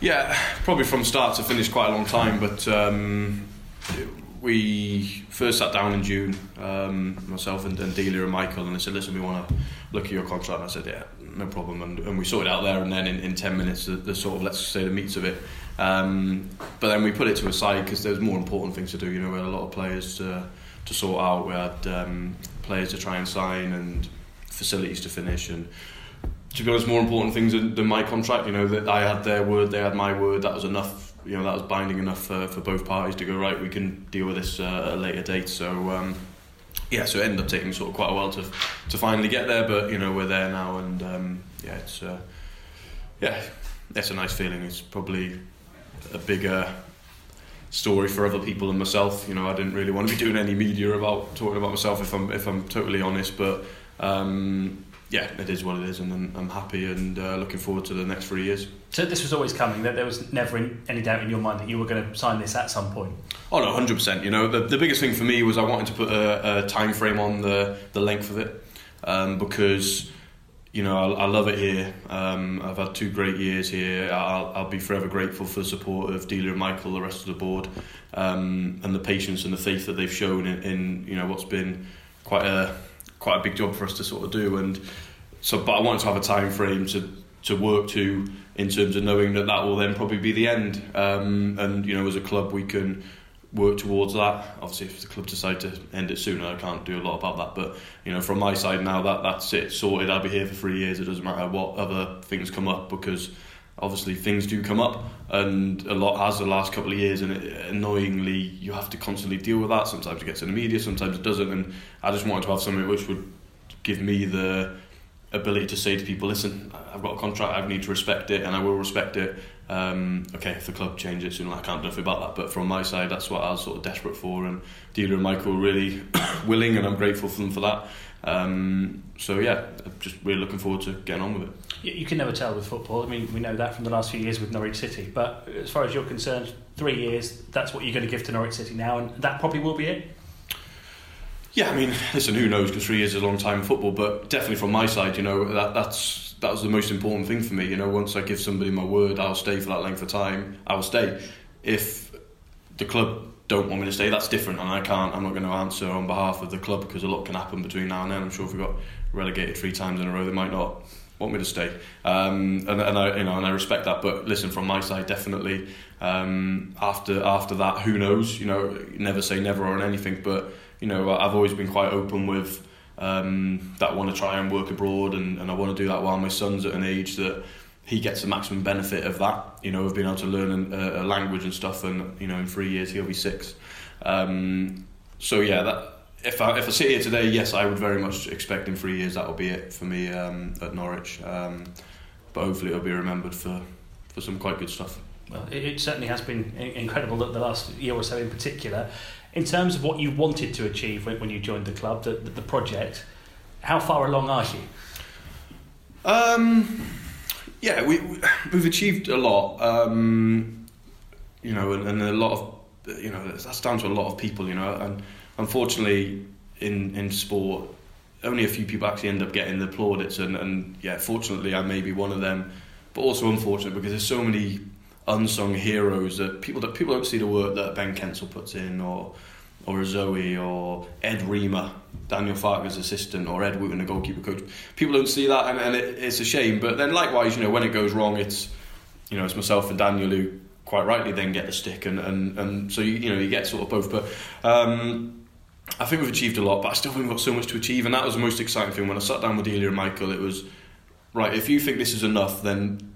Yeah, probably from start to finish quite a long time, but um, we first sat down in June, um, myself and, and Delia and Michael, and they said, listen, we want to look at your contract. And I said, yeah, no problem. And, and we sorted out there, and then in, in 10 minutes, the, the sort of, let's say, the meats of it. Um, but then we put it to a side because there's more important things to do. You know, we had a lot of players to, to sort out, we had um, players to try and sign, and facilities to finish. and to be honest, more important things than, my contract. You know that I had their word, they had my word. That was enough. You know that was binding enough for, for both parties to go right. We can deal with this uh, at a later date. So um, yeah, so it ended up taking sort of quite a while to to finally get there. But you know we're there now, and um, yeah, it's uh, yeah, it's a nice feeling. It's probably a bigger story for other people than myself. You know, I didn't really want to be doing any media about talking about myself if I'm if I'm totally honest, but. Um, yeah, it is what it is, and I'm, I'm happy and uh, looking forward to the next three years. So this was always coming. That there was never any doubt in your mind that you were going to sign this at some point. Oh no, hundred percent. You know, the, the biggest thing for me was I wanted to put a, a time frame on the the length of it um, because you know I, I love it here. Um, I've had two great years here. I'll, I'll be forever grateful for the support of Delia and Michael, the rest of the board, um, and the patience and the faith that they've shown in, in you know what's been quite a quite a big job for us to sort of do. And so, but I wanted to have a time frame to to work to in terms of knowing that that will then probably be the end. Um, and you know, as a club, we can work towards that. Obviously, if the club decide to end it sooner, I can't do a lot about that. But you know, from my side now, that that's it sorted. I'll be here for three years. It doesn't matter what other things come up because obviously things do come up and a lot has the last couple of years and it, annoyingly you have to constantly deal with that sometimes it gets in the media sometimes it doesn't and I just wanted to have something which would give me the ability to say to people listen I've got a contract I need to respect it and I will respect it um, okay if the club change it soon I can't do anything about that but from my side that's what I was sort of desperate for and Delia and Michael were really willing and I'm grateful for them for that um, so yeah I'm just really looking forward to getting on with it You, you can never tell with football. I mean, we know that from the last few years with Norwich City. But as far as you're concerned, three years, that's what you're going to give to Norwich City now, and that probably will be it. Yeah, I mean, listen, who knows? Because three years is a long time in football, but definitely from my side, you know, that that's that was the most important thing for me. You know, once I give somebody my word, I'll stay for that length of time. I will stay. If the club don't want me to stay, that's different, and I can't. I'm not going to answer on behalf of the club because a lot can happen between now and then. I'm sure if we got relegated three times in a row, they might not want me to stay, um, and, and I you know and I respect that. But listen, from my side, definitely um, after after that, who knows? You know, never say never on anything. But you know, I've always been quite open with um, that. I want to try and work abroad, and, and I want to do that while my son's at an age that he gets the maximum benefit of that. You know, of being able to learn a, a language and stuff. And you know, in three years he'll be six. Um, so yeah, that if I if I sit here today, yes, I would very much expect in three years that will be it for me um, at Norwich. Um, but hopefully, it'll be remembered for for some quite good stuff. Well, it, it certainly has been incredible that the last year or so in particular. In terms of what you wanted to achieve when, when you joined the club, the, the, the project, how far along are you? Um, yeah, we, we we've achieved a lot. Um, you know, and, and a lot of you know that's down to a lot of people. You know, and unfortunately in in sport, only a few people actually end up getting the plaudits. And, and yeah, fortunately, I may be one of them, but also unfortunate because there's so many unsung heroes that people that people don't see the work that Ben Kensell puts in or or Zoe or Ed Riemer, Daniel Farke's assistant, or Ed Wootten, the goalkeeper coach. People don't see that, and, and it, it's a shame. But then, likewise, you know, when it goes wrong, it's you know, it's myself and Daniel who quite rightly then get the stick, and and, and so you, you know you get sort of both. But um, I think we've achieved a lot, but I still think we've got so much to achieve, and that was the most exciting thing when I sat down with Delia and Michael. It was right. If you think this is enough, then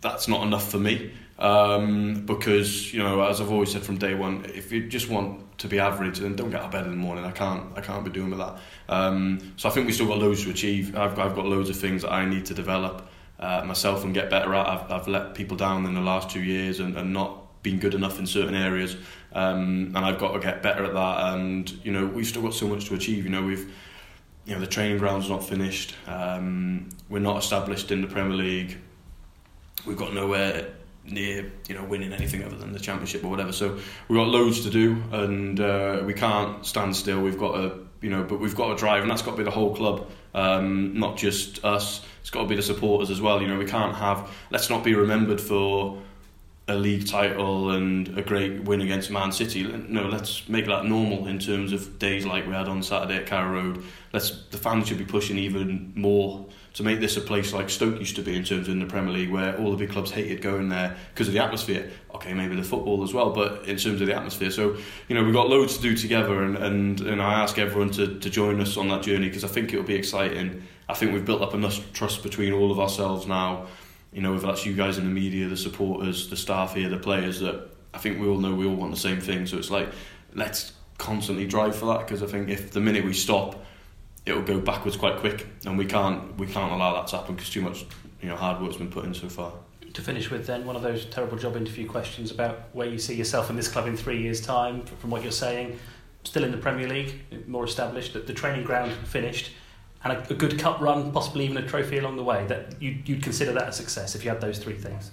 that's not enough for me. Um, because you know, as I've always said from day one, if you just want to be average, then don't get out of bed in the morning. I can't, I can't be doing with that. Um, so I think we still got loads to achieve. I've, I've got loads of things that I need to develop uh, myself and get better at. I've, I've let people down in the last two years and, and not been good enough in certain areas, um, and I've got to get better at that. And you know, we've still got so much to achieve. You know, we've you know the training ground's not finished. Um, we're not established in the Premier League. We've got nowhere near you know winning anything other than the championship or whatever. So we've got loads to do, and uh, we can't stand still. We've got to you know, but we've got to drive, and that's got to be the whole club, um, not just us. It's got to be the supporters as well. You know, we can't have. Let's not be remembered for a league title and a great win against Man City. No, let's make that normal in terms of days like we had on Saturday at Carrow Road. Let's the fans should be pushing even more to make this a place like Stoke used to be in terms of in the Premier League, where all the big clubs hated going there because of the atmosphere. Okay, maybe the football as well, but in terms of the atmosphere. So you know we've got loads to do together, and and, and I ask everyone to, to join us on that journey because I think it'll be exciting. I think we've built up enough trust between all of ourselves now you know, whether that's you guys in the media, the supporters, the staff here, the players, that I think we all know we all want the same thing. So it's like, let's constantly drive for that because I think if the minute we stop, it'll go backwards quite quick, and we can't we can't allow that to happen because too much you know hard work's been put in so far. To finish with, then one of those terrible job interview questions about where you see yourself in this club in three years' time. From what you're saying, still in the Premier League, more established. That the training ground finished and a, a, good cup run, possibly even a trophy along the way. That you, you'd consider that a success if you had those three things.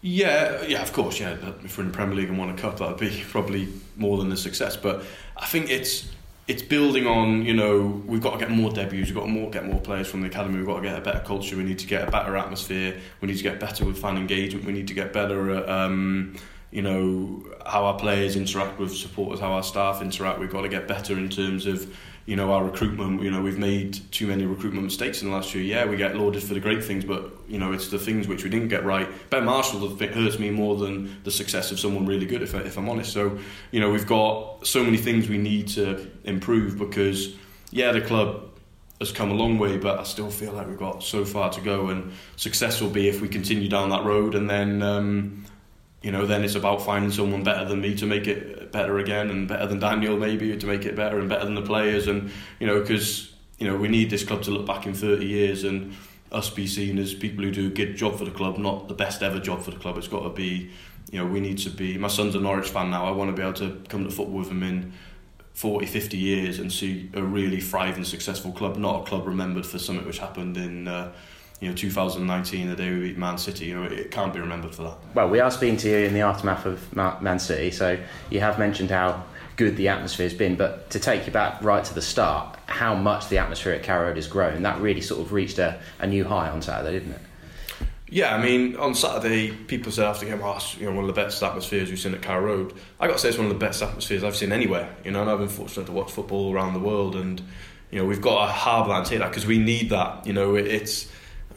Yeah, yeah, of course. Yeah, if we're in the Premier League and won a cup, that'd be probably more than a success. But I think it's it's building on. You know, we've got to get more debuts. We've got to more get more players from the academy. We've got to get a better culture. We need to get a better atmosphere. We need to get better with fan engagement. We need to get better at. Um, you know how our players interact with supporters, how our staff interact. We've got to get better in terms of you know our recruitment you know we've made too many recruitment mistakes in the last few years yeah we get lauded for the great things but you know it's the things which we didn't get right. Ben Marshall hurts me more than the success of someone really good if, if I'm honest. So you know we've got so many things we need to improve because yeah the club has come a long way but I still feel like we've got so far to go and success will be if we continue down that road and then um, you know, then it's about finding someone better than me to make it better again, and better than Daniel maybe to make it better, and better than the players, and you know, because you know we need this club to look back in thirty years and us be seen as people who do a good job for the club, not the best ever job for the club. It's got to be, you know, we need to be. My son's a Norwich fan now. I want to be able to come to football with him in 40, 50 years and see a really thriving, successful club, not a club remembered for something which happened in. Uh, you know 2019 the day we beat Man City you know it can't be remembered for that well we are speaking to you in the aftermath of Man City so you have mentioned how good the atmosphere has been but to take you back right to the start how much the atmosphere at Carrow Road has grown that really sort of reached a, a new high on Saturday didn't it yeah, I mean, on Saturday, people said after the game, oh, you know, one of the best atmospheres we've seen at Carrow Road. I got to say, it's one of the best atmospheres I've seen anywhere. You know, and I've been fortunate to watch football around the world, and you know, we've got to harbour that and take that because we need that. You know, it, it's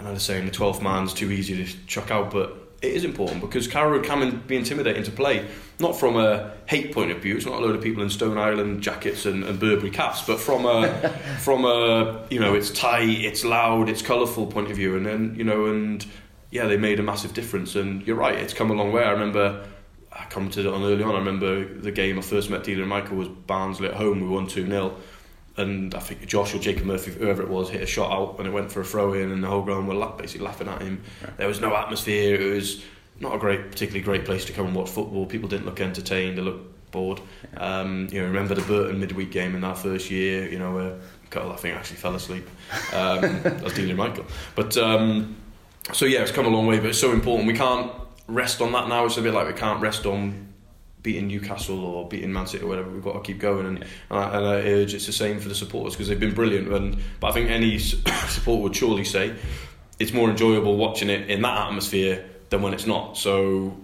I was saying the 12th man's too easy to chuck out, but it is important because Carrow can be intimidating to play. Not from a hate point of view, it's not a load of people in Stone Island jackets and, and Burberry caps, but from a from a you know it's tight, it's loud, it's colourful point of view, and then you know and yeah, they made a massive difference. And you're right, it's come a long way. I remember I commented on early on. I remember the game I first met Delia and Michael was Barnsley at home. We won two 0 and I think Josh or Jacob Murphy, whoever it was, hit a shot out and it went for a throw in, and the whole ground were basically laughing at him. There was no atmosphere. It was not a great, particularly great place to come and watch football. People didn't look entertained. They looked bored. Um, you know, remember the Burton midweek game in our first year. You know, where Cuttle I think I actually fell asleep. Um, that was Delia Michael. But um, so yeah, it's come a long way, but it's so important. We can't rest on that now. It's a bit like we can't rest on beating Newcastle or beating Man City or whatever, we've got to keep going. And, and, I, and I urge it's the same for the supporters because they've been brilliant. And but I think any supporter would surely say it's more enjoyable watching it in that atmosphere than when it's not. So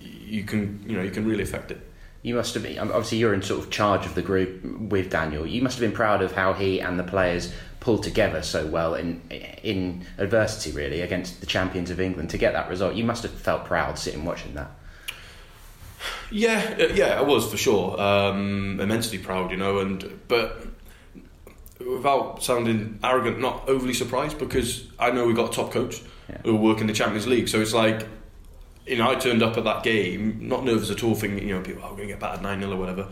you can you know you can really affect it. You must have been um, obviously you're in sort of charge of the group with Daniel. You must have been proud of how he and the players pulled together so well in in adversity really against the champions of England to get that result. You must have felt proud sitting watching that. Yeah, uh, yeah, I was for sure. Um, immensely proud, you know, and but without sounding arrogant, not overly surprised because I know we got a top coach yeah. who work in the Champions League. So it's like you know, I turned up at that game not nervous at all, thinking you know people, oh, we're going to get battered nine 0 or whatever.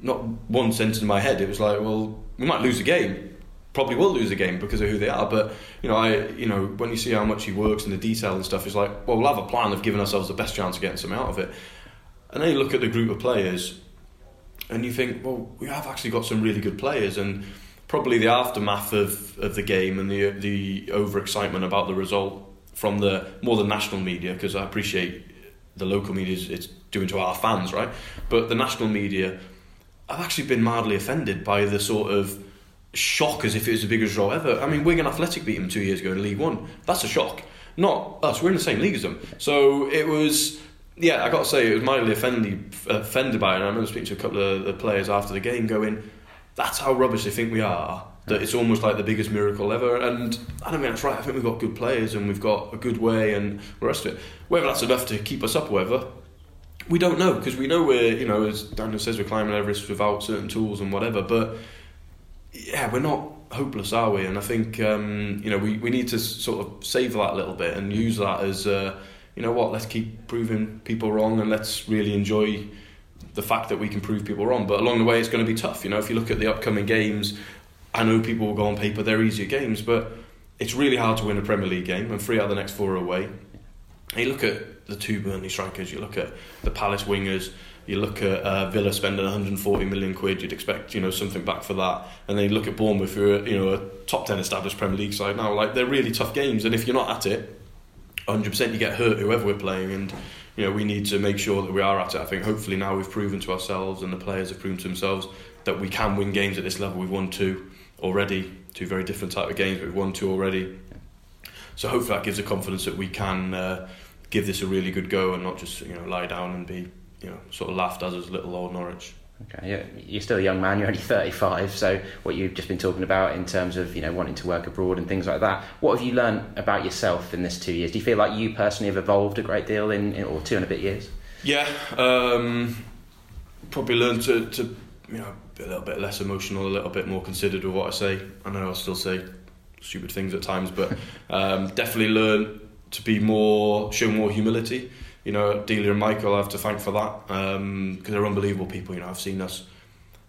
Not one sense in my head. It was like, well, we might lose the game. Probably will lose the game because of who they are. But you know, I you know when you see how much he works and the detail and stuff, it's like, well, we'll have a plan of giving ourselves the best chance of getting something out of it. And then you look at the group of players, and you think, well, we have actually got some really good players, and probably the aftermath of, of the game and the the overexcitement about the result from the more the national media because I appreciate the local media is it's doing to our fans, right? But the national media, I've actually been mildly offended by the sort of shock as if it was the biggest draw ever. I mean, Wigan Athletic beat them two years ago in League One. That's a shock. Not us. We're in the same league as them. So it was. Yeah, I got to say it was mildly offended, offended by it. And I remember speaking to a couple of the players after the game, going, "That's how rubbish they think we are." that it's almost like the biggest miracle ever. And I don't think that's right. I think we've got good players and we've got a good way and the rest of it. Whether that's enough to keep us up, whatever, we don't know because we know we're, you know, as Daniel says, we're climbing Everest without certain tools and whatever. But yeah, we're not hopeless, are we? And I think um, you know we, we need to sort of save that a little bit and use that as uh, you know what, let's keep proving people wrong and let's really enjoy the fact that we can prove people wrong. But along the way, it's going to be tough. You know, if you look at the upcoming games, I know people will go on paper they're easier games, but it's really hard to win a Premier League game, and three out of the next four are away. You look at the two Burnley strikers, you look at the Palace wingers, you look at uh, Villa spending 140 million quid, you'd expect you know something back for that, and then you look at Bournemouth, who are you know a top 10 established Premier League side now. Like they're really tough games, and if you're not at it, 100% you get hurt whoever we're playing, and you know we need to make sure that we are at it. I think hopefully now we've proven to ourselves, and the players have proven to themselves that we can win games at this level. We've won two already, two very different type of games, but we've won two already. So hopefully that gives a confidence that we can uh, give this a really good go and not just you know lie down and be you know sort of laughed at as little old Norwich. Okay, you're still a young man. You're only 35. So what you've just been talking about in terms of you know wanting to work abroad and things like that. What have you learned about yourself in this two years? Do you feel like you personally have evolved a great deal in, in or two and a bit years? Yeah, um, probably learned to, to you know be a little bit less emotional, a little bit more considered with what I say. I know I'll still say stupid things at times, but um, definitely learn to be more, show more humility. You know, Delia and Michael I have to thank for that because um, they're unbelievable people. You know, I've seen us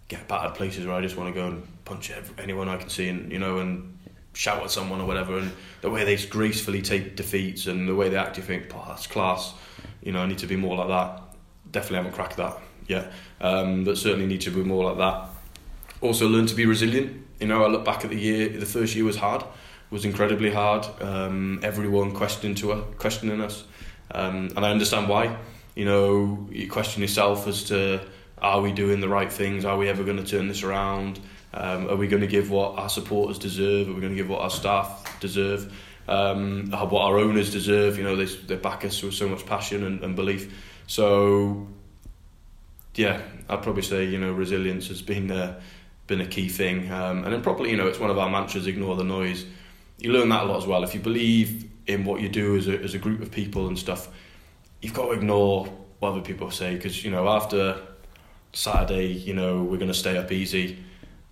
get battered places where I just want to go and punch anyone I can see, and you know, and shout at someone or whatever. And the way they gracefully take defeats and the way they act, you think, oh, that's class. You know, I need to be more like that. Definitely haven't cracked that yet, um, but certainly need to be more like that. Also, learn to be resilient. You know, I look back at the year. The first year was hard, was incredibly hard. Um, everyone questioning to us, questioning us, um, and I understand why. You know, you question yourself as to are we doing the right things? Are we ever going to turn this around? Um, are we going to give what our supporters deserve? Are we going to give what our staff deserve? Um, what our owners deserve? You know, they, they back us with so much passion and, and belief. So yeah, I'd probably say you know resilience has been a, been a key thing, um, and then probably you know it's one of our mantras: ignore the noise. You learn that a lot as well. If you believe in what you do as a as a group of people and stuff, you've got to ignore what other people say because you know after Saturday, you know we're going to stay up easy.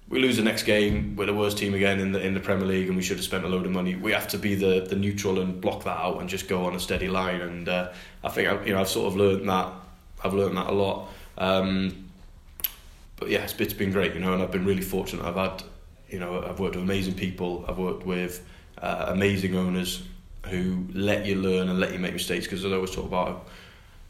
We lose the next game, we're the worst team again in the in the Premier League, and we should have spent a load of money. We have to be the the neutral and block that out and just go on a steady line. And uh, I think you know I've sort of learned that. I've learned that a lot. Um, but yeah, it's, it's been great, you know, and I've been really fortunate. I've had, you know, I've worked with amazing people. I've worked with uh, amazing owners who let you learn and let you make mistakes. Because as I always talk about,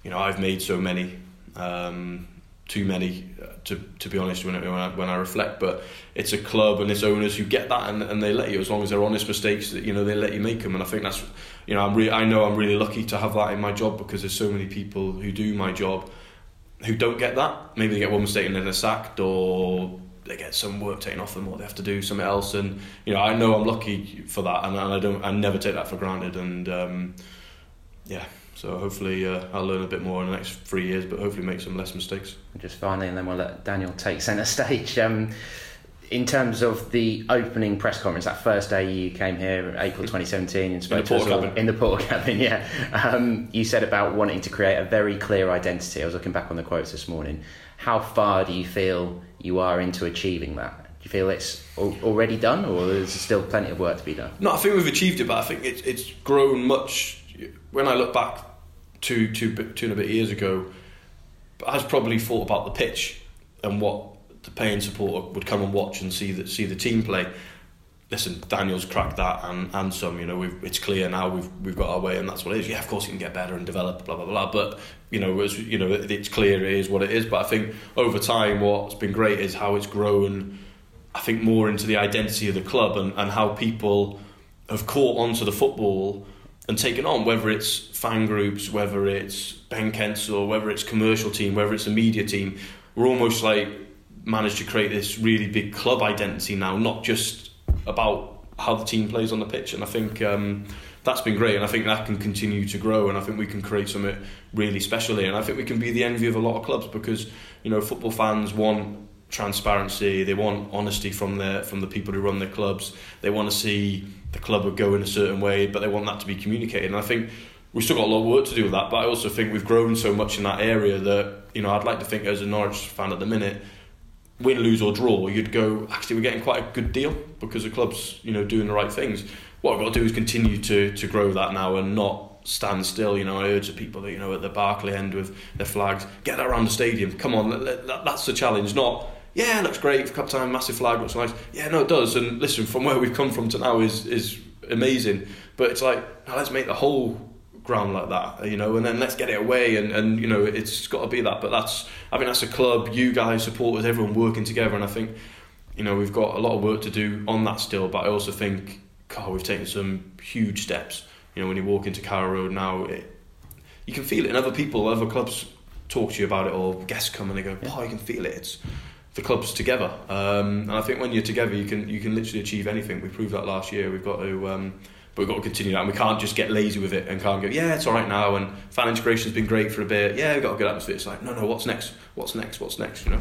you know, I've made so many, um, too many, uh, to to be honest, when, when I, when I reflect. But it's a club and its owners who get that and, and they let you, as long as they're honest mistakes, that you know they let you make them. And I think that's, you know, I'm really, I know I'm really lucky to have that in my job because there's so many people who do my job who don't get that. Maybe they get one mistake and then they're sacked, or they get some work taken off them, or they have to do something else. And you know, I know I'm lucky for that, and, and I don't, I never take that for granted. And um, yeah, so hopefully uh, I'll learn a bit more in the next three years, but hopefully make some less mistakes. Just finally, and then we'll let Daniel take centre stage. Um, in terms of the opening press conference, that first day you came here, April 2017, and spoke in the to us in the Portakabin, yeah, um, you said about wanting to create a very clear identity. I was looking back on the quotes this morning. How far do you feel you are into achieving that? Do you feel it's already done, or is there still plenty of work to be done? No, I think we've achieved it, but I think it's it's grown much. When I look back two, two, two and a bit years ago has probably thought about the pitch and what the paying supporter would come and watch and see the, see the team play. Listen, Daniel's cracked that and, and some. You know, it's clear now we've we've got our way and that's what it is. Yeah, of course you can get better and develop, blah blah blah. But you know, as you know, it's clear it is what it is. But I think over time, what's been great is how it's grown. I think more into the identity of the club and, and how people have caught onto the football and taken on, whether it's fan groups, whether it's Ben Kensell, whether it's commercial team, whether it's a media team. We're almost like managed to create this really big club identity now, not just about how the team plays on the pitch. And I think um, that's been great, and I think that can continue to grow, and I think we can create something really special here. And I think we can be the envy of a lot of clubs because you know football fans want transparency, they want honesty from the from the people who run their clubs. They want to see the club go in a certain way, but they want that to be communicated. And I think we've still got a lot of work to do with that. But I also think we've grown so much in that area that you know I'd like to think as a Norwich fan at the minute, win, lose or draw, you'd go actually we're getting quite a good deal because the club's you know doing the right things. What I've got to do is continue to to grow that now and not stand still. You know, I urge the people that you know at the Barclay end with their flags, get that around the stadium. Come on, that, that, that's the challenge. Not yeah, looks great for cup time, massive flag, looks nice. Yeah, no, it does. And listen, from where we've come from to now is is amazing. But it's like now let's make the whole ground like that, you know, and then let's get it away. And, and you know, it's got to be that. But that's I think that's a club, you guys, supporters, everyone working together. And I think you know we've got a lot of work to do on that still. But I also think, God, we've taken some huge steps. You know, when you walk into Carrow Road now, it, you can feel it. And other people, other clubs talk to you about it, or guests come and they go, "Oh, you can feel it." It's the clubs together. Um, and I think when you're together, you can you can literally achieve anything. We proved that last year. We've got to. Um, but we've got to continue that, and we can't just get lazy with it and can't go, yeah, it's all right now. And fan integration's been great for a bit. Yeah, we've got a good atmosphere. It's like, no, no, what's next? What's next? What's next? You know.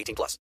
18 plus.